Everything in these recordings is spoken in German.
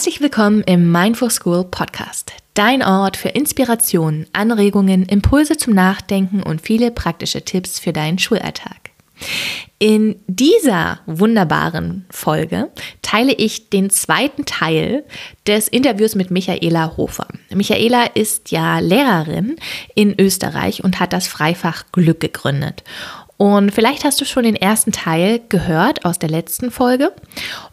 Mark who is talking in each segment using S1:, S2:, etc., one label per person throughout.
S1: Herzlich willkommen im Mindful School Podcast, dein Ort für Inspiration, Anregungen, Impulse zum Nachdenken und viele praktische Tipps für deinen Schulalltag. In dieser wunderbaren Folge teile ich den zweiten Teil des Interviews mit Michaela Hofer. Michaela ist ja Lehrerin in Österreich und hat das Freifach Glück gegründet. Und vielleicht hast du schon den ersten Teil gehört aus der letzten Folge.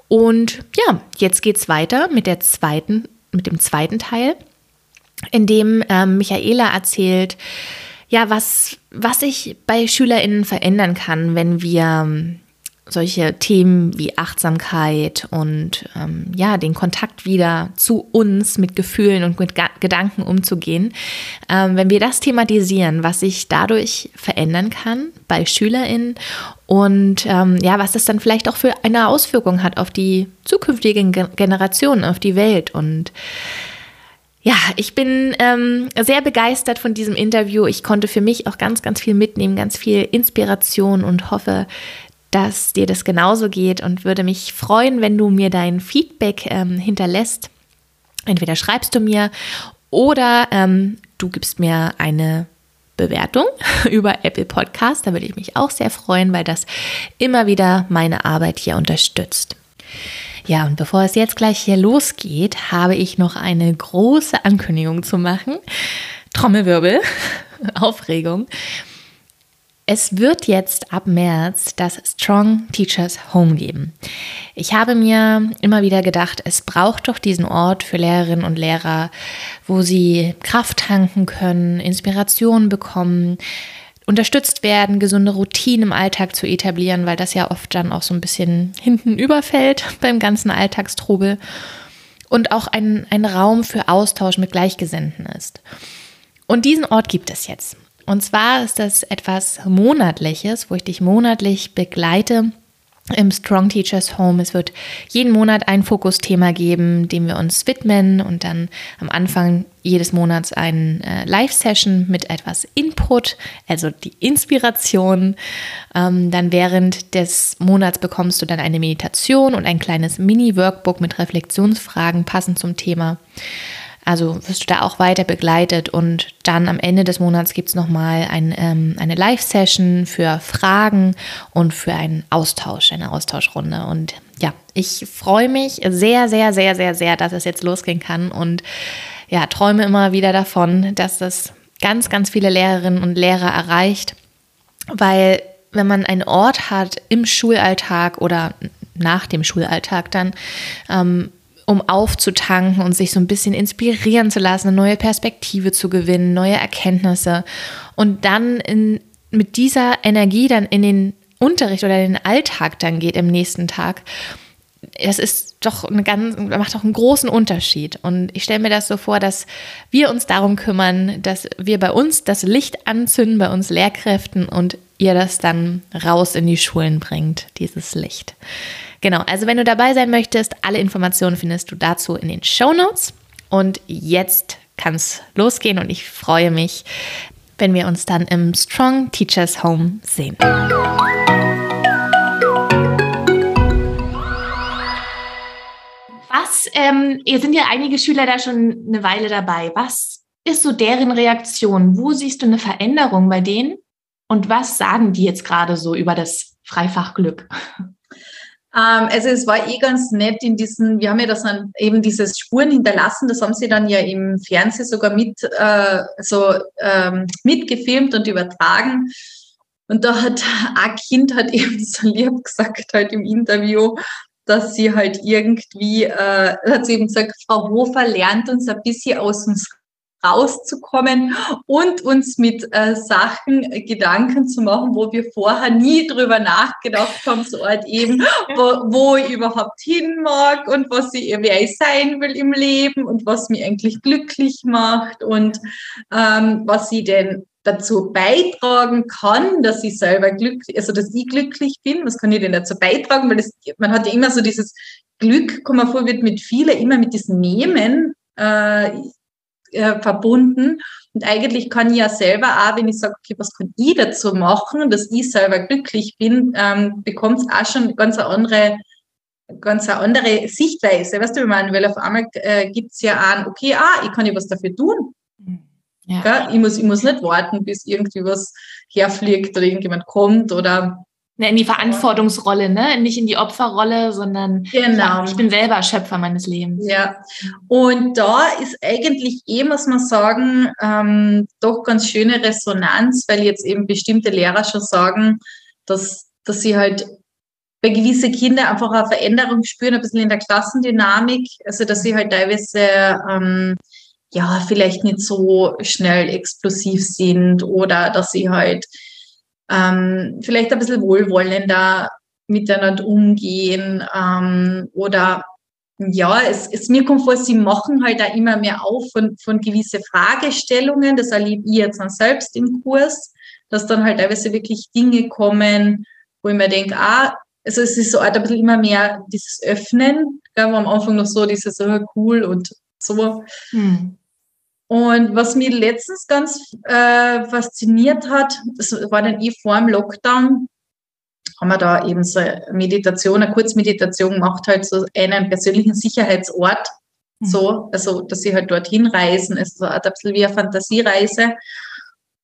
S1: Und ja, jetzt geht's weiter mit der zweiten, mit dem zweiten Teil, in dem ähm, Michaela erzählt, ja, was, was sich bei SchülerInnen verändern kann, wenn wir ähm, solche Themen wie Achtsamkeit und ähm, ja, den Kontakt wieder zu uns mit Gefühlen und mit Ga Gedanken umzugehen, ähm, wenn wir das thematisieren, was sich dadurch verändern kann bei SchülerInnen und ähm, ja, was das dann vielleicht auch für eine Auswirkung hat auf die zukünftigen Generationen, auf die Welt und ja, ich bin ähm, sehr begeistert von diesem Interview. Ich konnte für mich auch ganz, ganz viel mitnehmen, ganz viel Inspiration und hoffe, dass dir das genauso geht und würde mich freuen, wenn du mir dein Feedback ähm, hinterlässt. Entweder schreibst du mir oder ähm, du gibst mir eine Bewertung über Apple Podcast. Da würde ich mich auch sehr freuen, weil das immer wieder meine Arbeit hier unterstützt. Ja, und bevor es jetzt gleich hier losgeht, habe ich noch eine große Ankündigung zu machen. Trommelwirbel, Aufregung. Es wird jetzt ab März das Strong Teachers Home geben. Ich habe mir immer wieder gedacht, es braucht doch diesen Ort für Lehrerinnen und Lehrer, wo sie Kraft tanken können, Inspiration bekommen, unterstützt werden, gesunde Routinen im Alltag zu etablieren, weil das ja oft dann auch so ein bisschen hinten überfällt beim ganzen Alltagstrubel und auch ein, ein Raum für Austausch mit Gleichgesinnten ist. Und diesen Ort gibt es jetzt. Und zwar ist das etwas Monatliches, wo ich dich monatlich begleite im Strong Teachers Home. Es wird jeden Monat ein Fokusthema geben, dem wir uns widmen und dann am Anfang jedes Monats eine äh, Live-Session mit etwas Input, also die Inspiration. Ähm, dann während des Monats bekommst du dann eine Meditation und ein kleines Mini-Workbook mit Reflexionsfragen passend zum Thema. Also wirst du da auch weiter begleitet und dann am Ende des Monats gibt es nochmal ein, ähm, eine Live-Session für Fragen und für einen Austausch, eine Austauschrunde. Und ja, ich freue mich sehr, sehr, sehr, sehr, sehr, dass es jetzt losgehen kann und ja, träume immer wieder davon, dass es ganz, ganz viele Lehrerinnen und Lehrer erreicht, weil wenn man einen Ort hat im Schulalltag oder nach dem Schulalltag dann, ähm, um aufzutanken und sich so ein bisschen inspirieren zu lassen, eine neue Perspektive zu gewinnen, neue Erkenntnisse und dann in, mit dieser Energie dann in den Unterricht oder in den Alltag dann geht im nächsten Tag. Das ist doch eine ganz, macht doch einen großen Unterschied. Und ich stelle mir das so vor, dass wir uns darum kümmern, dass wir bei uns das Licht anzünden, bei uns Lehrkräften und ihr das dann raus in die Schulen bringt, dieses Licht. Genau, also wenn du dabei sein möchtest, alle Informationen findest du dazu in den Show Notes. Und jetzt kann es losgehen und ich freue mich, wenn wir uns dann im Strong Teachers Home sehen. Was, ähm, ihr sind ja einige Schüler da schon eine Weile dabei. Was ist so deren Reaktion? Wo siehst du eine Veränderung bei denen? Und was sagen die jetzt gerade so über das Freifachglück?
S2: Ähm, also es war eh ganz nett in diesen, wir haben ja das dann eben dieses Spuren hinterlassen, das haben sie dann ja im Fernsehen sogar mit äh, so ähm, mitgefilmt und übertragen. Und da hat ein Kind hat eben so lieb gesagt halt im Interview, dass sie halt irgendwie, äh, hat sie eben gesagt, Frau Hofer lernt uns ein bisschen aus dem rauszukommen und uns mit äh, Sachen äh, Gedanken zu machen, wo wir vorher nie drüber nachgedacht haben, so halt eben, wo, wo ich überhaupt hin mag und was ich, wer ich sein will im Leben und was mich eigentlich glücklich macht und ähm, was ich denn dazu beitragen kann, dass ich selber glücklich, also dass ich glücklich bin, was kann ich denn dazu beitragen, weil das, man hat ja immer so dieses Glück, komm mal vor, wird mit vielen immer mit diesem Nehmen äh, äh, verbunden. Und eigentlich kann ich ja selber auch, wenn ich sage, okay, was kann ich dazu machen, dass ich selber glücklich bin, ähm, bekommt es auch schon ganz eine andere ganz eine andere Sichtweise, weißt du, ich meine, weil auf einmal äh, gibt es ja an, okay, ah, ich kann ja was dafür tun. Ja. Ich, muss, ich muss nicht warten, bis irgendwie was herfliegt oder irgendjemand kommt oder
S1: in die Verantwortungsrolle, ne? Nicht in die Opferrolle, sondern genau. ich bin selber Schöpfer meines Lebens.
S2: Ja. Und da ist eigentlich eh, muss man sagen, ähm, doch ganz schöne Resonanz, weil jetzt eben bestimmte Lehrer schon sagen, dass, dass sie halt bei gewissen Kindern einfach eine Veränderung spüren, ein bisschen in der Klassendynamik. Also, dass sie halt teilweise, ähm, ja, vielleicht nicht so schnell explosiv sind oder dass sie halt ähm, vielleicht ein bisschen wohlwollender miteinander umgehen ähm, oder ja, es, es mir kommt vor, sie machen halt da immer mehr auf von, von gewisse Fragestellungen. Das erlebe ich jetzt dann selbst im Kurs, dass dann halt teilweise wirklich Dinge kommen, wo ich mir denke, ah, also es ist so ein bisschen immer mehr dieses Öffnen, gell, wo am Anfang noch so dieses so cool und so. Hm. Und was mich letztens ganz äh, fasziniert hat, das war dann eh vor dem Lockdown, haben wir da eben so eine Meditation, eine Kurzmeditation gemacht, halt so einen persönlichen Sicherheitsort. Mhm. So, also, dass sie halt dorthin reisen, ist so ein bisschen wie eine Fantasiereise.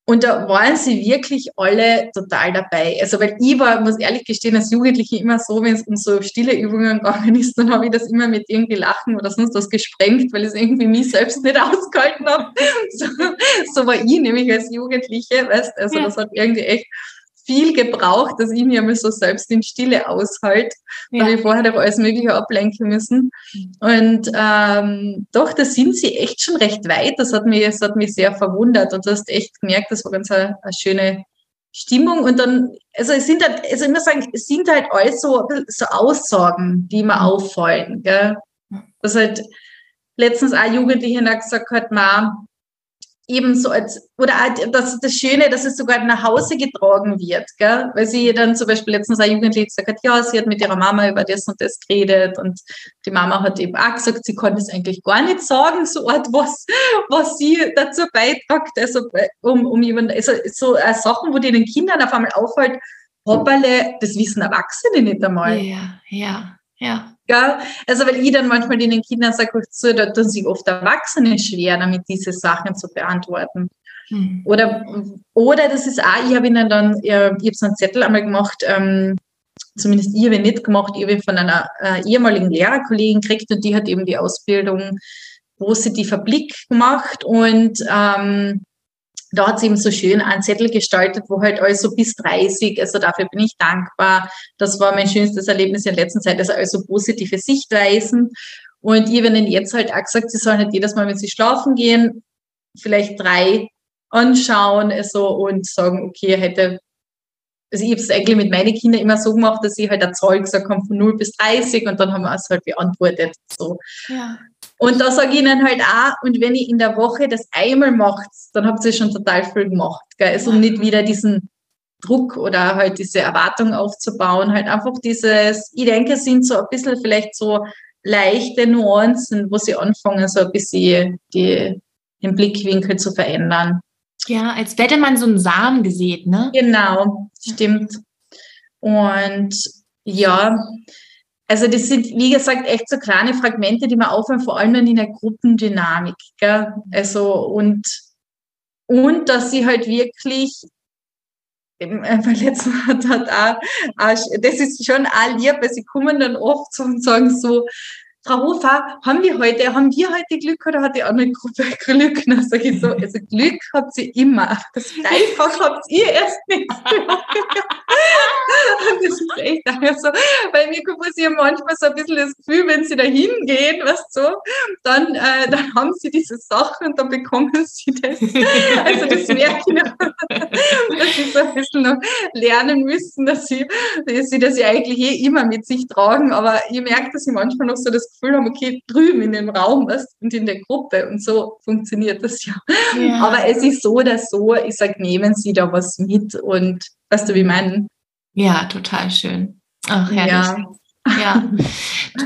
S2: Und da waren sie wirklich alle total dabei. Also, weil ich war, muss ehrlich gestehen, als Jugendliche immer so, wenn es um so stille Übungen gegangen ist, dann habe ich das immer mit irgendwie Lachen oder sonst was gesprengt, weil ich es irgendwie mich selbst nicht ausgehalten habe. So, so war ich nämlich als Jugendliche, weißt Also, ja. das hat irgendwie echt viel gebraucht, dass ich mir mal so selbst in Stille aushalte, ja. weil ich vorher doch alles Mögliche ablenken müssen. Und ähm, doch, da sind sie echt schon recht weit. Das hat mich, das hat mich sehr verwundert und du hast echt gemerkt, das war ganz eine, eine schöne Stimmung. Und dann, also es sind halt, also ich muss sagen, es sind halt alles so, so Aussagen, die mir mhm. auffallen. Gell? Das halt letztens auch Jugendliche gesagt hat, ma, ebenso als, oder das, das Schöne, dass es sogar nach Hause getragen wird, gell? weil sie dann zum Beispiel letztens ein Jugendliche gesagt hat, ja, sie hat mit ihrer Mama über das und das geredet und die Mama hat eben auch gesagt, sie konnte es eigentlich gar nicht sagen, so etwas, was sie dazu beitragt, also um, um jemand, also so äh, Sachen, wo die den Kindern auf einmal auffällt, hoppale, das wissen Erwachsene nicht einmal.
S1: Ja, ja, ja.
S2: Ja, also weil ich dann manchmal den Kindern sage, so, da tun sich oft Erwachsene schwer, damit diese Sachen zu beantworten. Hm. Oder, oder das ist auch, ich habe ihnen dann, ich habe so einen Zettel einmal gemacht, ähm, zumindest ich habe ihn nicht gemacht, ich habe ihn von einer äh, ehemaligen Lehrerkollegin gekriegt und die hat eben die Ausbildung positiver Blick gemacht und ähm, da hat sie eben so schön einen Zettel gestaltet, wo halt alles so bis 30, also dafür bin ich dankbar. Das war mein schönstes Erlebnis in der letzten Zeit, also also positive Sichtweisen. Und ich habe ihnen jetzt halt auch gesagt, sie sollen halt jedes Mal, wenn sie schlafen gehen, vielleicht drei anschauen also, und sagen, okay, hätte also ich habe es eigentlich mit meinen Kindern immer so gemacht, dass ich halt eine Zahl gesagt habe von 0 bis 30 und dann haben wir es halt beantwortet. So. Ja. Und da sage ich ihnen halt auch, und wenn ich in der Woche das einmal macht, dann habt ihr schon total viel gemacht. Gell? Also um nicht wieder diesen Druck oder halt diese Erwartung aufzubauen, halt einfach dieses, ich denke, sind so ein bisschen vielleicht so leichte Nuancen, wo sie anfangen, so ein bisschen die, den Blickwinkel zu verändern.
S1: Ja, als hätte man so einen Samen gesät, ne?
S2: Genau, stimmt. Und ja, also das sind, wie gesagt, echt so kleine Fragmente, die man aufhören, vor allem in der Gruppendynamik. Gell? Also und, und dass sie halt wirklich weil jetzt hat, hat auch, das ist schon auch lieb, weil sie kommen dann oft so und sagen so, Frau Hofer, haben wir heute, haben wir heute Glück oder hat die andere Gruppe Glück? Dann sage ich so, also Glück habt ihr immer. Das Dreifach habt ihr erst nicht. das ist echt so, weil mir passiert manchmal so ein bisschen das Gefühl, wenn sie da hingehen, was so, dann, äh, dann haben sie diese Sachen und dann bekommen sie das. Also das merke ich noch, dass sie so ein bisschen noch lernen müssen, dass sie, dass sie das ja eigentlich eh immer mit sich tragen, aber ihr merkt, dass sie manchmal noch so das Gefühl haben, okay, drüben in dem Raum was und in der Gruppe und so funktioniert das ja. ja. Aber es ist so oder so, ich sage, nehmen Sie da was mit und weißt du, wie meinen?
S1: Ja, total schön. Ach, herrlich. Ja, ja.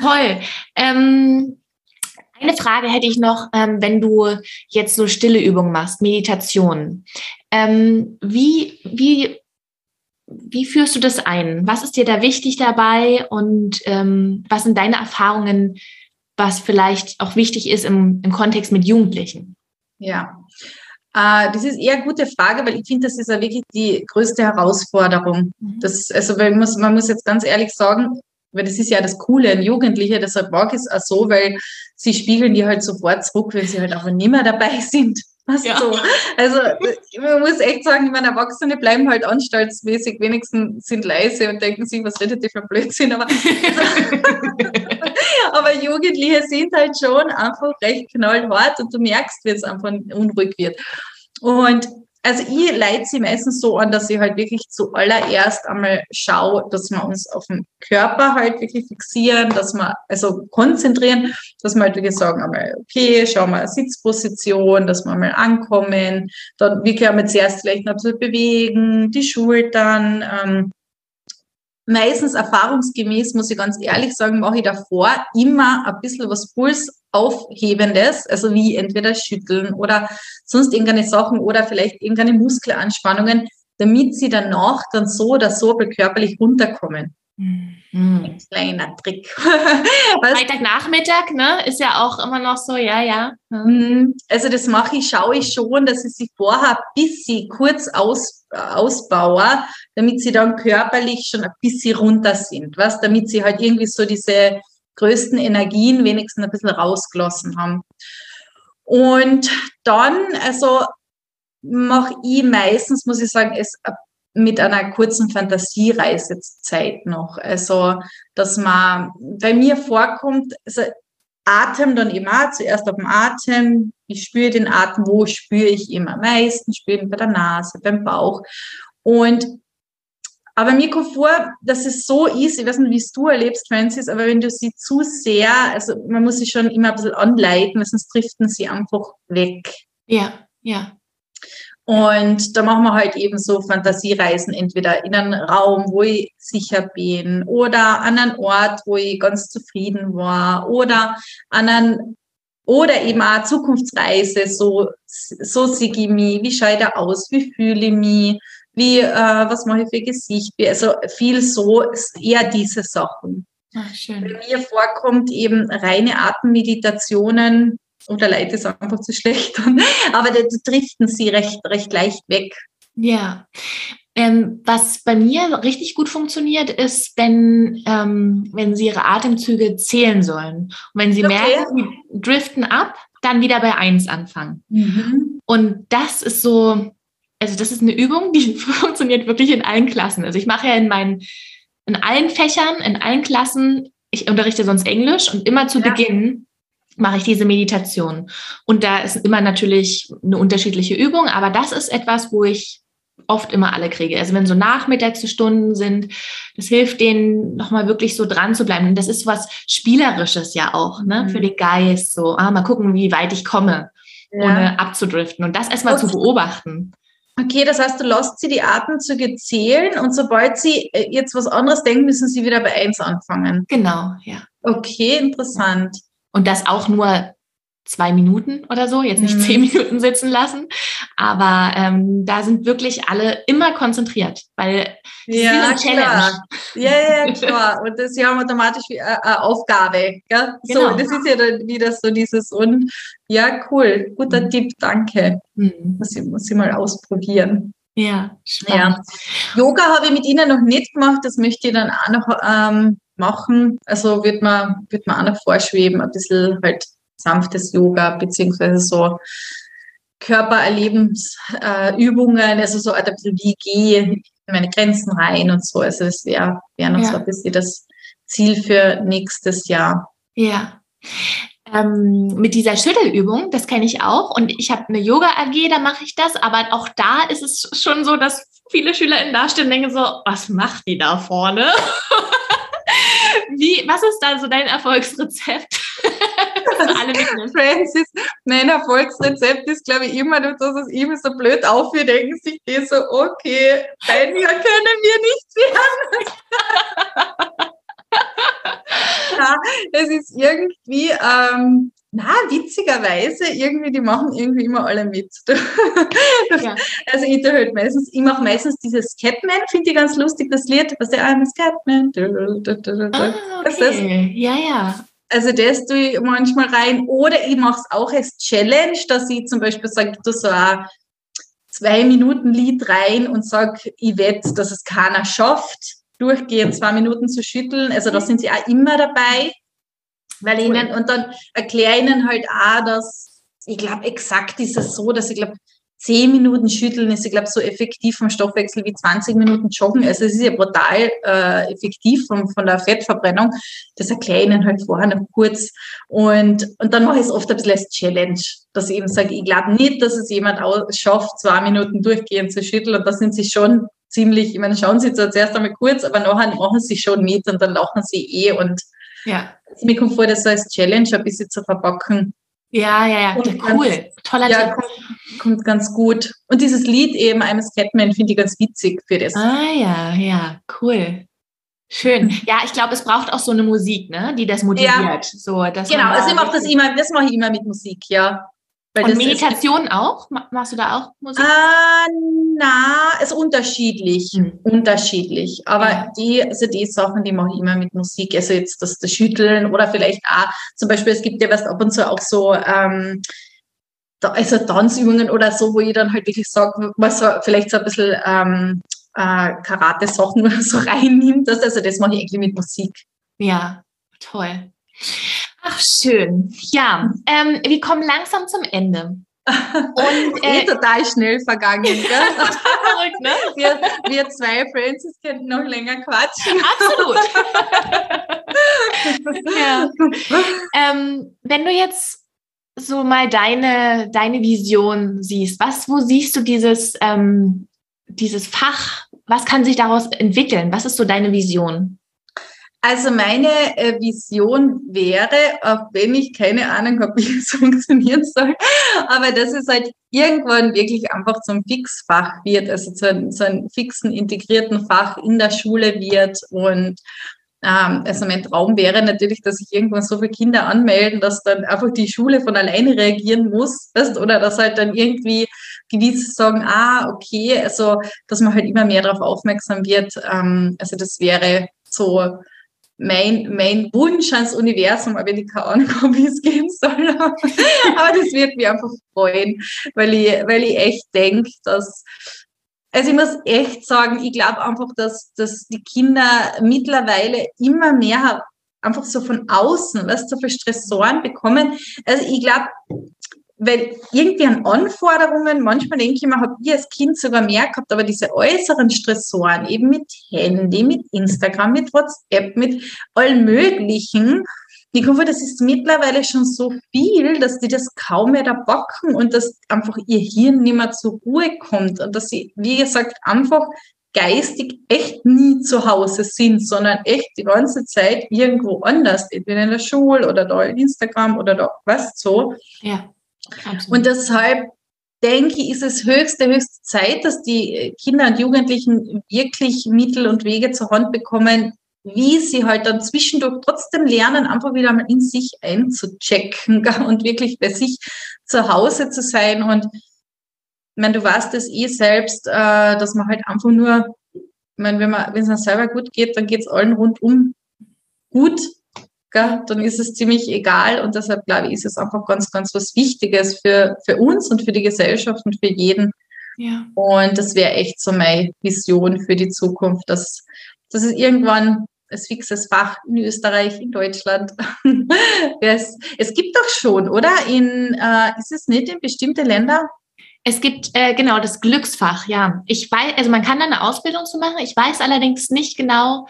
S1: toll. Ähm, eine Frage hätte ich noch, ähm, wenn du jetzt so stille Übungen machst, Meditation. Ähm, wie, wie wie führst du das ein? Was ist dir da wichtig dabei und ähm, was sind deine Erfahrungen, was vielleicht auch wichtig ist im, im Kontext mit Jugendlichen?
S2: Ja, äh, das ist eher eine gute Frage, weil ich finde, das ist ja wirklich die größte Herausforderung. Mhm. Das, also man muss, man muss jetzt ganz ehrlich sagen, weil das ist ja das Coole an Jugendliche, deshalb mag ich es auch so, weil sie spiegeln die halt sofort zurück, wenn sie halt einfach nicht mehr dabei sind. Was ja. so. Also man muss echt sagen, ich meine, Erwachsene bleiben halt anstaltsmäßig, wenigstens sind leise und denken sich, was redet die für Blödsinn, aber, aber Jugendliche sind halt schon einfach recht knallhart und du merkst, wenn es einfach unruhig wird. Und also ich leite sie meistens so an, dass ich halt wirklich zuallererst einmal schaue, dass wir uns auf den Körper halt wirklich fixieren, dass wir also konzentrieren, dass wir halt wirklich sagen, einmal, okay, schauen wir Sitzposition, dass wir einmal ankommen, dann wirklich einmal zuerst vielleicht noch ein bisschen bewegen, die Schultern, ähm, meistens erfahrungsgemäß, muss ich ganz ehrlich sagen, mache ich davor immer ein bisschen was Pulsaufhebendes, also wie entweder schütteln oder sonst irgendeine Sachen oder vielleicht irgendeine Muskelanspannungen, damit sie danach dann so oder so körperlich runterkommen. Mhm. Ein kleiner Trick.
S1: Freitagnachmittag, ne? Ist ja auch immer noch so, ja, ja.
S2: Mhm. Also das mache ich, schaue ich schon, dass ich sie vorher ein bisschen kurz aus, ausbaue, damit sie dann körperlich schon ein bisschen runter sind, was? Damit sie halt irgendwie so diese größten Energien wenigstens ein bisschen rausgelassen haben. Und dann, also mache ich meistens, muss ich sagen, es mit einer kurzen Fantasiereisezeit noch. Also, dass man bei mir vorkommt, also Atem dann immer, zuerst auf dem Atem, ich spüre den Atem, wo spüre ich ihn am meisten, spüre ihn bei der Nase, beim Bauch. Und aber mir kommt vor, dass es so ist, ich weiß nicht, wie es du erlebst, Francis, aber wenn du sie zu sehr, also man muss sie schon immer ein bisschen anleiten, sonst driften sie einfach weg.
S1: Ja, ja.
S2: Und da machen wir halt eben so Fantasiereisen, entweder in einen Raum, wo ich sicher bin, oder an einen Ort, wo ich ganz zufrieden war, oder an einen, oder eben auch Zukunftsreise, so, so sehe ich mich, wie schaue ich da aus, wie fühle ich mich, wie, äh, was mache ich für Gesicht, also viel so, eher diese Sachen. Ach, schön. Bei mir vorkommt eben reine Atemmeditationen, oder Leid ist einfach zu schlecht. Aber da driften sie recht, recht leicht weg.
S1: Ja. Ähm, was bei mir richtig gut funktioniert, ist, wenn, ähm, wenn sie ihre Atemzüge zählen sollen. Und wenn sie okay. merken, sie driften ab, dann wieder bei eins anfangen. Mhm. Und das ist so, also das ist eine Übung, die funktioniert wirklich in allen Klassen. Also ich mache ja in meinen, in allen Fächern, in allen Klassen, ich unterrichte sonst Englisch und immer zu ja. Beginn mache ich diese Meditation. Und da ist immer natürlich eine unterschiedliche Übung, aber das ist etwas, wo ich oft immer alle kriege. Also wenn so Nachmittagsstunden sind, das hilft denen nochmal wirklich so dran zu bleiben. Und das ist was Spielerisches ja auch, ne, mhm. für den Geist. So, ah, mal gucken, wie weit ich komme, ja. ohne abzudriften. Und das erstmal zu beobachten.
S2: Okay, das heißt, du lässt sie die Atemzüge zählen und sobald sie äh, jetzt was anderes denken, müssen sie wieder bei eins anfangen.
S1: Genau, ja.
S2: Okay, interessant.
S1: Und das auch nur zwei Minuten oder so, jetzt nicht mhm. zehn Minuten sitzen lassen. Aber ähm, da sind wirklich alle immer konzentriert, weil
S2: ja, klar. Ja, ja, klar. Und das, sie haben automatisch eine, eine Aufgabe. Gell? Genau. So, das ist ja dann wieder so dieses und ja, cool, guter mhm. Tipp, danke. Mhm. Muss, ich, muss ich mal ausprobieren.
S1: Ja, spannend.
S2: Ja. Yoga habe ich mit Ihnen noch nicht gemacht, das möchte ich dann auch noch ähm, machen. Also wird man, wird man auch noch vorschweben, ein bisschen halt sanftes Yoga, beziehungsweise so Körpererlebensübungen, äh, also so ein bisschen wie gehe in meine Grenzen rein und so. Also es wäre wär noch ja. so ein bisschen das Ziel für nächstes Jahr.
S1: Ja. Ähm, mit dieser Schüttelübung, das kenne ich auch. Und ich habe eine Yoga-AG, da mache ich das. Aber auch da ist es schon so, dass viele SchülerInnen dastehen und denken so, was macht die da vorne? Wie, was ist da so dein Erfolgsrezept?
S2: Francis, mein Erfolgsrezept ist, glaube ich, immer, dass es immer so blöd aufhört, denken sich die so, okay, ein Jahr können wir nicht werden. ja, es ist irgendwie, ähm, na, witzigerweise, irgendwie, die machen irgendwie immer alle mit. ja. Also ich halt meistens, ich mache meistens dieses Catman, finde ich ganz lustig, das Lied, was der I'm Catman.
S1: Ah, okay. Ja, ja.
S2: Also das tue ich manchmal rein. Oder ich mache es auch als Challenge, dass ich zum Beispiel sage, du so ein zwei Minuten Lied rein und sage, ich wette, dass es keiner schafft, durchgehend zwei Minuten zu schütteln. Also da sind sie auch immer dabei. Weil ihnen, und dann erkläre ich ihnen halt auch, dass, ich glaube, exakt ist es so, dass ich glaube, zehn Minuten schütteln ist, ich glaube, so effektiv vom Stoffwechsel wie 20 Minuten joggen. Also es ist ja brutal äh, effektiv von, von der Fettverbrennung. Das erkläre ich ihnen halt vorher noch kurz. Und, und dann mache ich es oft ein bisschen als Challenge, dass ich eben sage, ich glaube nicht, dass es jemand schafft, zwei Minuten durchgehend zu schütteln. Und da sind sie schon ziemlich, ich meine, schauen sie zwar zuerst einmal kurz, aber nachher machen sie schon mit und dann lachen sie eh und ja. Mir kommt vor, das als Challenge ein bisschen zu verpacken.
S1: Ja, ja, ja, ja cool. Ganz, Toller ja,
S2: Tipp. Kommt, ganz gut. Und dieses Lied eben, I'm a Scatman, finde ich ganz witzig für das.
S1: Ah, ja, ja, cool. Schön. Ja, ich glaube, es braucht auch so eine Musik, ne, die das motiviert. Ja. So,
S2: dass genau, also ich mache das immer, das mache ich immer mit Musik, ja.
S1: Weil Und Meditation ist, auch? Machst du da auch Musik?
S2: Ah, na, ist unterschiedlich. Mhm. Unterschiedlich. Aber ja. die, also die Sachen, die mache ich immer mit Musik. Also jetzt das, das Schütteln oder vielleicht auch, zum Beispiel, es gibt ja was ab und zu auch so, ähm, da, also Tanzübungen oder so, wo ich dann halt wirklich sage, was so, vielleicht so ein bisschen ähm, äh, Karate-Sachen so reinnimmt. Das, also das mache ich eigentlich mit Musik.
S1: Ja, toll. Ach, schön. Ja, ähm, wir kommen langsam zum Ende.
S2: Und äh, eh total schnell vergangen, gell? Verrückt, ne? Wir, wir zwei Francis könnten noch länger quatschen.
S1: Absolut. ja. ähm, wenn du jetzt so mal deine, deine Vision siehst, was, wo siehst du dieses, ähm, dieses Fach? Was kann sich daraus entwickeln? Was ist so deine Vision?
S2: Also meine äh, Vision wäre, auch wenn ich keine Ahnung habe, wie es funktionieren soll, aber dass es halt irgendwann wirklich einfach zum Fixfach wird, also zu, einem, zu einem fixen, integrierten Fach in der Schule wird und ähm, also mein Traum wäre natürlich, dass sich irgendwann so viele Kinder anmelden, dass dann einfach die Schule von alleine reagieren muss, weißt, oder dass halt dann irgendwie gewisse sagen, ah, okay, also dass man halt immer mehr darauf aufmerksam wird. Ähm, also das wäre so mein, mein Wunsch ans Universum, aber ich keine Ahnung habe, wie es gehen soll. aber das wird mich einfach freuen, weil ich, weil ich echt denke, dass, also ich muss echt sagen, ich glaube einfach, dass, dass die Kinder mittlerweile immer mehr einfach so von außen, was so viele Stressoren bekommen. Also ich glaube, weil irgendwie an Anforderungen, manchmal denke ich mir, habe ich als Kind sogar mehr gehabt, aber diese äußeren Stressoren, eben mit Handy, mit Instagram, mit WhatsApp, mit allen möglichen, ich hoffe, das ist mittlerweile schon so viel, dass die das kaum mehr da bocken und dass einfach ihr Hirn nicht mehr zur Ruhe kommt und dass sie, wie gesagt, einfach geistig echt nie zu Hause sind, sondern echt die ganze Zeit irgendwo anders, entweder in der Schule oder da in Instagram oder da, was so. Ja. Absolut. Und deshalb denke ich, ist es höchste, höchste Zeit, dass die Kinder und Jugendlichen wirklich Mittel und Wege zur Hand bekommen, wie sie halt dann zwischendurch trotzdem lernen, einfach wieder mal in sich einzuchecken und wirklich bei sich zu Hause zu sein. Und ich meine, du weißt es eh selbst, äh, dass man halt einfach nur, ich meine, wenn man, wenn es einem selber gut geht, dann geht es allen rundum gut gell, dann ist es ziemlich egal und deshalb glaube ich, ist es einfach ganz, ganz was Wichtiges für, für uns und für die Gesellschaft und für jeden. Ja. Und das wäre echt so meine Vision für die Zukunft, dass, dass es irgendwann ein fixes Fach in Österreich, in Deutschland. es, es gibt doch schon, oder? In, äh, ist es nicht in bestimmte Länder?
S1: Es gibt äh, genau das Glücksfach, ja. Ich weiß, also man kann da eine Ausbildung zu machen. Ich weiß allerdings nicht genau,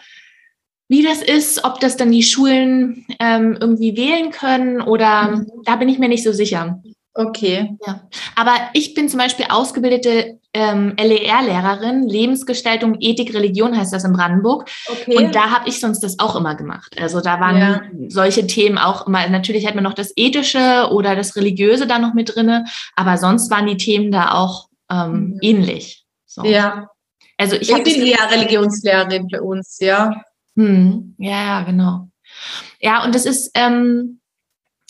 S1: wie das ist, ob das dann die Schulen ähm, irgendwie wählen können oder mhm. da bin ich mir nicht so sicher.
S2: Okay.
S1: Ja. Aber ich bin zum Beispiel ausgebildete ähm, LER-Lehrerin, Lebensgestaltung, Ethik, Religion heißt das in Brandenburg. Okay. Und da habe ich sonst das auch immer gemacht. Also da waren ja. solche Themen auch immer, natürlich hat man noch das Ethische oder das Religiöse da noch mit drinne, aber sonst waren die Themen da auch ähm, mhm. ähnlich.
S2: So. Ja. Also ich, ich bin ja Religionslehrerin bei uns, ja.
S1: Hm, ja, genau. Ja, und das ist, ähm,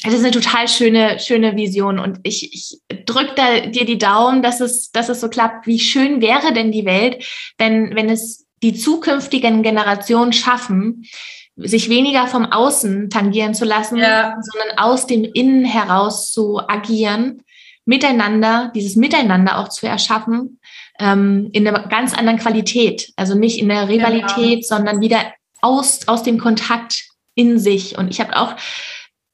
S1: das ist eine total schöne, schöne Vision und ich, ich drücke dir die Daumen, dass es, dass es so klappt. Wie schön wäre denn die Welt, wenn, wenn es die zukünftigen Generationen schaffen, sich weniger vom Außen tangieren zu lassen, ja. sondern aus dem Innen heraus zu agieren, miteinander, dieses Miteinander auch zu erschaffen, ähm, in einer ganz anderen Qualität. Also nicht in der Rivalität, genau. sondern wieder aus, aus dem Kontakt in sich. Und ich habe auch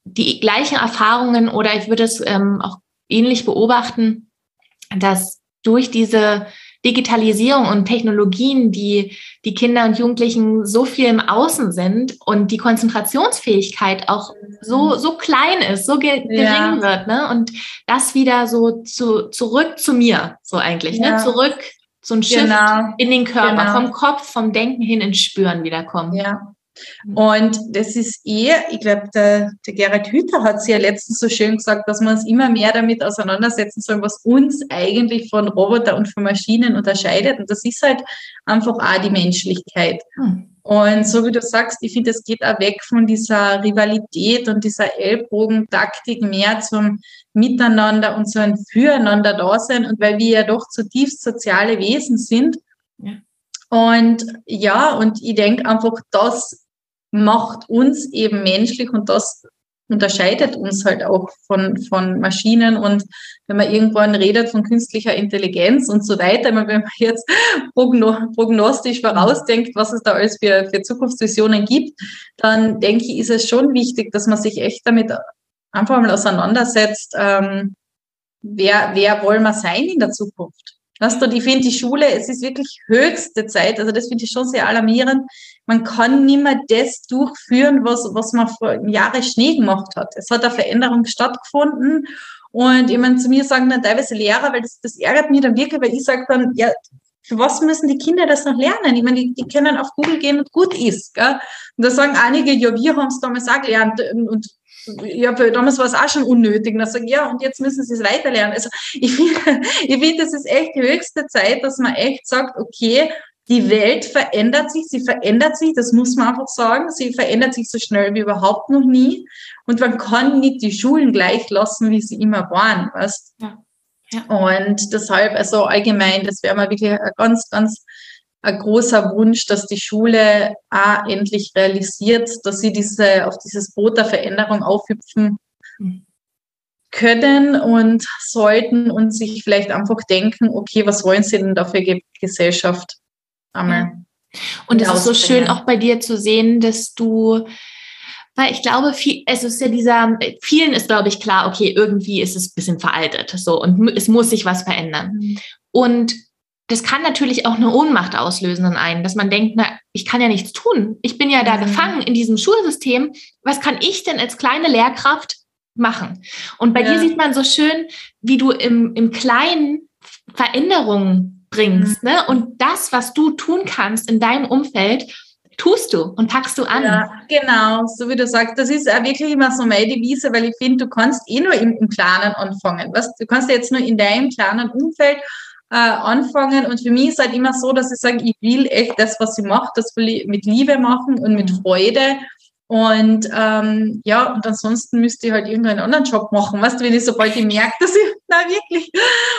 S1: die gleichen Erfahrungen oder ich würde es ähm, auch ähnlich beobachten, dass durch diese Digitalisierung und Technologien, die die Kinder und Jugendlichen so viel im Außen sind und die Konzentrationsfähigkeit auch so, so klein ist, so ge gering ja. wird, ne? Und das wieder so zu, zurück zu mir, so eigentlich, ne? ja. ne? Zurück, so ein Shift genau. in den Körper, genau. vom Kopf, vom Denken hin ins Spüren wiederkommen.
S2: Ja. Mhm. Und das ist eher, ich glaube, der, der Gerhard Hüther hat es ja letztens so schön gesagt, dass wir uns immer mehr damit auseinandersetzen sollen, was uns eigentlich von Roboter und von Maschinen unterscheidet. Und das ist halt einfach auch die Menschlichkeit. Mhm. Und so wie du sagst, ich finde, es geht auch weg von dieser Rivalität und dieser Ellbogentaktik mehr zum Miteinander und so ein Füreinander da sein. Und weil wir ja doch zutiefst soziale Wesen sind. Ja. Und ja, und ich denke einfach, dass macht uns eben menschlich und das unterscheidet uns halt auch von, von Maschinen. Und wenn man irgendwann redet von künstlicher Intelligenz und so weiter, wenn man jetzt prognostisch vorausdenkt, was es da alles für, für Zukunftsvisionen gibt, dann denke ich, ist es schon wichtig, dass man sich echt damit einfach mal auseinandersetzt, ähm, wer, wer wollen wir sein in der Zukunft? Weißt du, ich finde die Schule, es ist wirklich höchste Zeit, also das finde ich schon sehr alarmierend. Man kann nicht mehr das durchführen, was, was man vor Jahren Schnee gemacht hat. Es hat eine Veränderung stattgefunden und ich meine, zu mir sagen dann teilweise Lehrer, weil das, das ärgert mich dann wirklich, weil ich sage dann, ja, für was müssen die Kinder das noch lernen? Ich meine, die, die können auf Google gehen und gut ist. Gell? Und da sagen einige, ja, wir haben es damals auch gelernt und ja, damals war es auch schon unnötig. Und dann sage ich, ja, und jetzt müssen sie es weiterlernen. Also ich finde, ich finde, das ist echt die höchste Zeit, dass man echt sagt, okay, die Welt verändert sich, sie verändert sich, das muss man einfach sagen. Sie verändert sich so schnell wie überhaupt noch nie. Und man kann nicht die Schulen gleich lassen, wie sie immer waren. Weißt? Ja. Ja. Und deshalb, also allgemein, das wäre mal wirklich ein ganz, ganz ein großer Wunsch, dass die Schule auch endlich realisiert, dass sie diese, auf dieses Boot der Veränderung aufhüpfen können und sollten und sich vielleicht einfach denken, okay, was wollen sie denn da für Gesellschaft einmal?
S1: Und es ist so schön auch bei dir zu sehen, dass du weil ich glaube, viel, es ist ja dieser, vielen ist, glaube ich, klar, okay, irgendwie ist es ein bisschen veraltet, so, und es muss sich was verändern. Mhm. Und das kann natürlich auch eine Ohnmacht auslösen in einen, dass man denkt, na, ich kann ja nichts tun. Ich bin ja da mhm. gefangen in diesem Schulsystem. Was kann ich denn als kleine Lehrkraft machen? Und bei ja. dir sieht man so schön, wie du im, im Kleinen Veränderungen bringst. Mhm. Ne? Und das, was du tun kannst in deinem Umfeld, tust du und packst du an. Ja,
S2: genau, so wie du sagst, das ist auch wirklich immer so meine Devise, weil ich finde, du kannst eh nur im, im Kleinen anfangen. Was, du kannst jetzt nur in deinem kleinen Umfeld äh, anfangen. Und für mich ist halt immer so, dass ich sage, ich will echt das, was ich mache, das will ich mit Liebe machen und mit mhm. Freude. Und ähm, ja, und ansonsten müsste ich halt irgendeinen anderen Job machen, weißt du, wenn ich sobald ich merke, dass ich, na wirklich.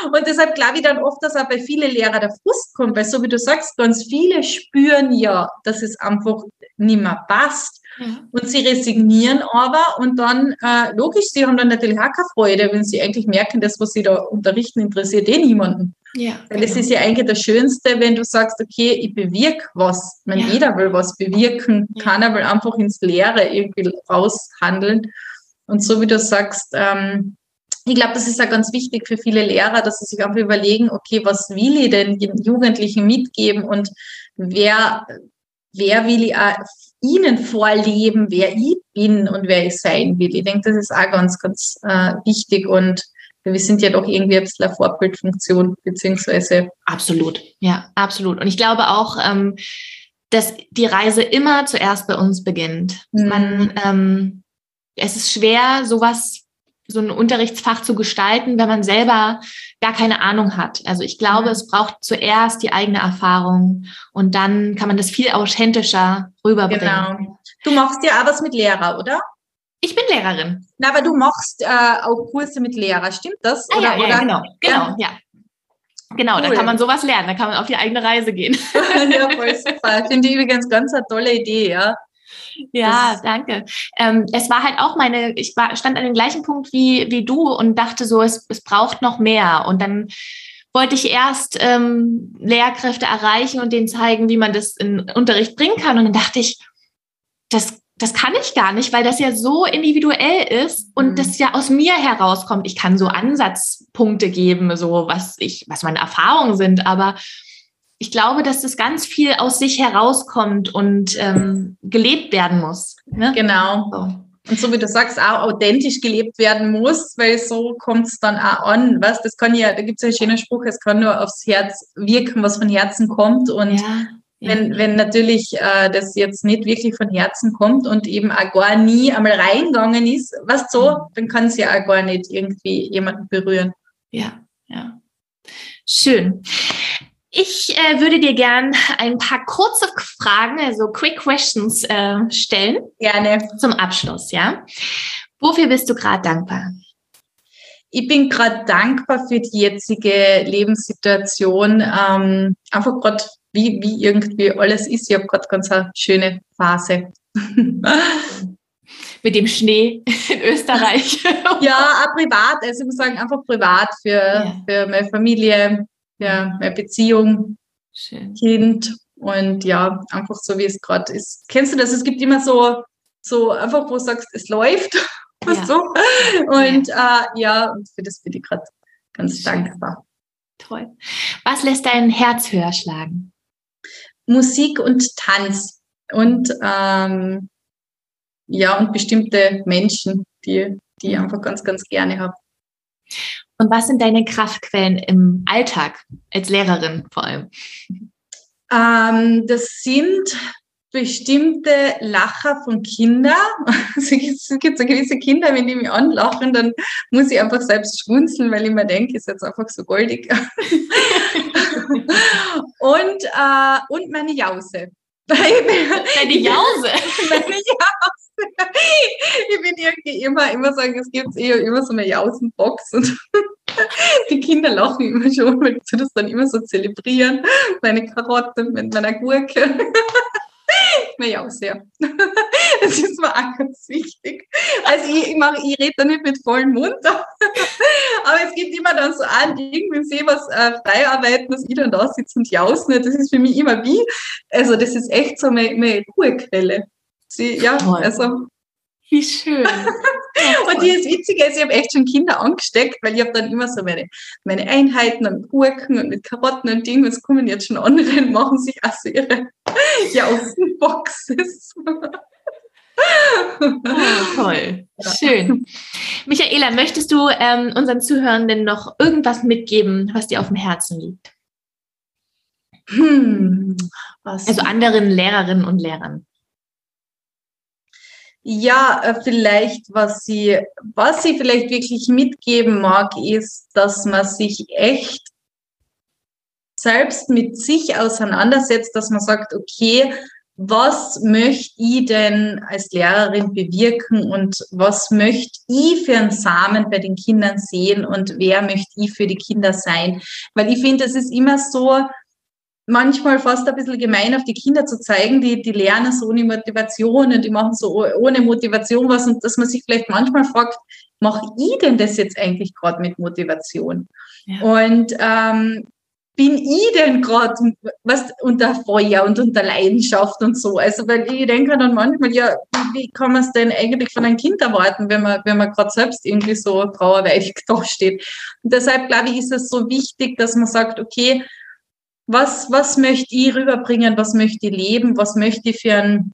S2: Und deshalb glaube ich dann oft, dass auch bei vielen Lehrern der Frust kommt, weil so wie du sagst, ganz viele spüren ja, dass es einfach nicht mehr passt. Und sie resignieren aber und dann, äh, logisch, sie haben dann natürlich auch keine Freude, wenn sie eigentlich merken, das, was sie da unterrichten, interessiert eh niemanden. Ja, Weil genau. es ist ja eigentlich das Schönste, wenn du sagst, okay, ich bewirke was. Man, ja. Jeder will was bewirken, ja. keiner will einfach ins Leere irgendwie raushandeln. Und so wie du sagst, ähm, ich glaube, das ist ja ganz wichtig für viele Lehrer, dass sie sich einfach überlegen, okay, was will ich denn den Jugendlichen mitgeben und wer, wer will ich auch ihnen vorleben, wer ich bin und wer ich sein will. Ich denke, das ist auch ganz, ganz äh, wichtig und wir sind ja doch irgendwie ein bisschen eine Vorbildfunktion, beziehungsweise.
S1: Absolut, ja, absolut. Und ich glaube auch, ähm, dass die Reise immer zuerst bei uns beginnt. Mhm. Man, ähm, es ist schwer, sowas, so ein Unterrichtsfach zu gestalten, wenn man selber gar keine Ahnung hat. Also ich glaube, mhm. es braucht zuerst die eigene Erfahrung und dann kann man das viel authentischer rüberbringen. Genau.
S2: Du machst ja auch was mit Lehrer, oder?
S1: Ich bin Lehrerin.
S2: Na, aber du machst äh, auch Kurse mit Lehrern, stimmt das?
S1: Ah, oder, ja, ja, oder? genau, genau, ja. ja. Genau, cool. da kann man sowas lernen, da kann man auf die eigene Reise gehen.
S2: ja, voll super. Finde ich übrigens ganz eine tolle Idee, ja.
S1: Ja, das danke. Ähm, es war halt auch meine, ich war, stand an dem gleichen Punkt wie, wie du und dachte so, es, es braucht noch mehr. Und dann wollte ich erst ähm, Lehrkräfte erreichen und denen zeigen, wie man das in Unterricht bringen kann. Und dann dachte ich, das, das kann ich gar nicht, weil das ja so individuell ist und mhm. das ja aus mir herauskommt. Ich kann so Ansatzpunkte geben, so was ich, was meine Erfahrungen sind, aber ich glaube, dass das ganz viel aus sich herauskommt und ähm, gelebt werden muss.
S2: Ne? Genau. So. Und so wie du sagst, auch authentisch gelebt werden muss, weil so kommt es dann auch an. Was? Das kann ja, da gibt es ja einen schönen Spruch, es kann nur aufs Herz wirken, was von Herzen kommt. Und ja, ja. Wenn, wenn natürlich äh, das jetzt nicht wirklich von Herzen kommt und eben auch gar nie einmal reingegangen ist, was so, mhm. dann kann es ja auch gar nicht irgendwie jemanden berühren.
S1: Ja, ja. Schön. Ich äh, würde dir gern ein paar kurze Fragen, also Quick Questions äh, stellen.
S2: Gerne.
S1: Zum Abschluss, ja. Wofür bist du gerade dankbar?
S2: Ich bin gerade dankbar für die jetzige Lebenssituation. Ähm, einfach gerade, wie, wie irgendwie alles ist. Ich habe gerade ganz eine schöne Phase.
S1: Mit dem Schnee in Österreich.
S2: ja, auch privat. Also ich muss sagen, einfach privat für, ja. für meine Familie ja, mehr Beziehung, Schön. Kind und ja, einfach so wie es gerade ist. Kennst du das? Es gibt immer so, so einfach, wo du sagst, es läuft. Ja. so. Und ja. Äh, ja, und für das bin ich gerade ganz dankbar.
S1: Toll. Was lässt dein Herz höher schlagen?
S2: Musik und Tanz und ähm, ja, und bestimmte Menschen, die, die ich einfach ganz, ganz gerne habe.
S1: Und was sind deine Kraftquellen im Alltag als Lehrerin vor allem?
S2: Ähm, das sind bestimmte Lacher von Kindern. Also es gibt so gewisse Kinder, wenn die mich anlachen, dann muss ich einfach selbst schmunzeln, weil ich mir denke, ist jetzt einfach so goldig. und, äh, und meine Jause.
S1: Deine Jause?
S2: meine Jause. ich bin irgendwie immer, immer sagen, es gibt eher immer so eine Jausenbox und die Kinder lachen immer schon, weil sie das dann immer so zelebrieren. Meine Karotte mit meiner Gurke. Mir ja auch sehr. Das ist mir auch ganz wichtig. Also ich, ich, mach, ich rede da nicht mit vollem Mund, aber es gibt immer dann so an, irgendwie sehe was äh, frei dass ich dann da sitze und jausen. Das ist für mich immer wie, also das ist echt so meine, meine Ruhequelle. Sie, ja, also.
S1: Wie schön.
S2: und die ist Witzige ist, ich habe echt schon Kinder angesteckt, weil ich habe dann immer so meine, meine Einheiten mit Gurken und mit Karotten und Dingen. Es kommen jetzt schon andere und machen sich auch so ihre Jausenboxes.
S1: Oh, toll, schön. Michaela, möchtest du ähm, unseren Zuhörenden noch irgendwas mitgeben, was dir auf dem Herzen liegt? Hm, also anderen Lehrerinnen und Lehrern.
S2: Ja, äh, vielleicht, was sie, was sie vielleicht wirklich mitgeben mag, ist, dass man sich echt selbst mit sich auseinandersetzt, dass man sagt, okay, was möchte ich denn als Lehrerin bewirken und was möchte ich für einen Samen bei den Kindern sehen und wer möchte ich für die Kinder sein? Weil ich finde, es ist immer so, manchmal fast ein bisschen gemein auf die Kinder zu zeigen, die, die lernen so ohne Motivation und die machen so ohne Motivation was und dass man sich vielleicht manchmal fragt, mache ich denn das jetzt eigentlich gerade mit Motivation? Ja. Und ähm, bin ich denn gerade was unter Feuer und unter Leidenschaft und so? Also weil ich denke dann manchmal, ja, wie kann man es denn eigentlich von einem Kind erwarten, wenn man, wenn man gerade selbst irgendwie so trauerweilig da steht? Und deshalb glaube ich, ist es so wichtig, dass man sagt, okay, was, was möchte ich rüberbringen, was möchte ich leben, was möchte ich für ein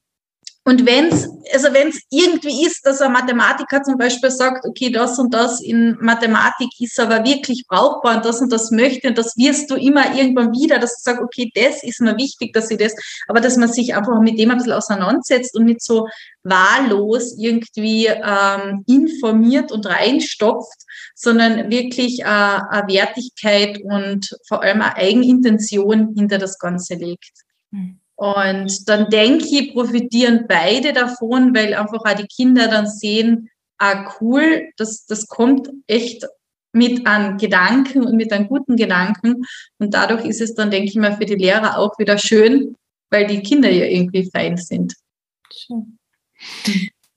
S2: und wenn es also wenn's irgendwie ist, dass ein Mathematiker zum Beispiel sagt, okay, das und das in Mathematik ist aber wirklich brauchbar und das und das möchte und das wirst du immer irgendwann wieder, dass du sagst, okay, das ist mir wichtig, dass ich das, aber dass man sich einfach mit dem ein bisschen auseinandersetzt und nicht so wahllos irgendwie ähm, informiert und reinstopft, sondern wirklich äh, eine Wertigkeit und vor allem eine Eigenintention hinter das Ganze legt.
S1: Hm.
S2: Und dann denke ich, profitieren beide davon, weil einfach auch die Kinder dann sehen, ah cool, das, das kommt echt mit an Gedanken und mit einem guten Gedanken. Und dadurch ist es dann, denke ich mal, für die Lehrer auch wieder schön, weil die Kinder ja irgendwie fein sind. Schön.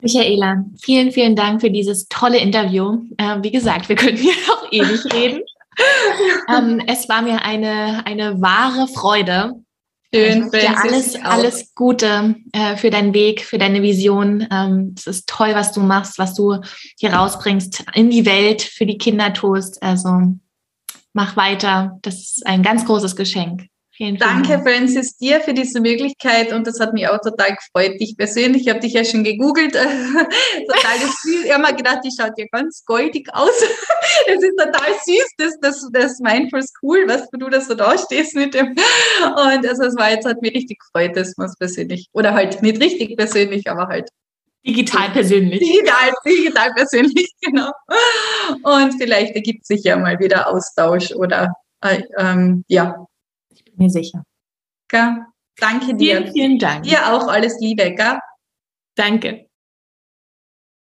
S1: Michaela, vielen, vielen Dank für dieses tolle Interview. Äh, wie gesagt, wir könnten hier noch ewig reden. ähm, es war mir eine, eine wahre Freude, Schön, dir alles, alles Gute äh, für deinen Weg, für deine Vision. Ähm, es ist toll, was du machst, was du hier rausbringst in die Welt, für die Kinder tust. Also mach weiter. Das ist ein ganz großes Geschenk.
S2: Vielen, vielen Danke, Dank. Francis, dir für diese Möglichkeit und das hat mich auch total gefreut. Dich persönlich, ich habe dich ja schon gegoogelt. total süß. Ich habe mir gedacht, die schaut ja ganz goldig aus. Es ist total süß, das, das, das Mindful School, was du da so da stehst mit dem. Und also es war jetzt, hat mich richtig gefreut, dass man es persönlich, oder halt nicht richtig persönlich, aber halt
S1: Digital persönlich.
S2: Digital, digital persönlich, genau. Und vielleicht ergibt sich ja mal wieder Austausch oder äh, ähm, ja,
S1: mir sicher.
S2: Gell? Danke dir.
S1: Vielen, vielen Dank.
S2: Dir auch alles Liebe. Gell?
S1: Danke.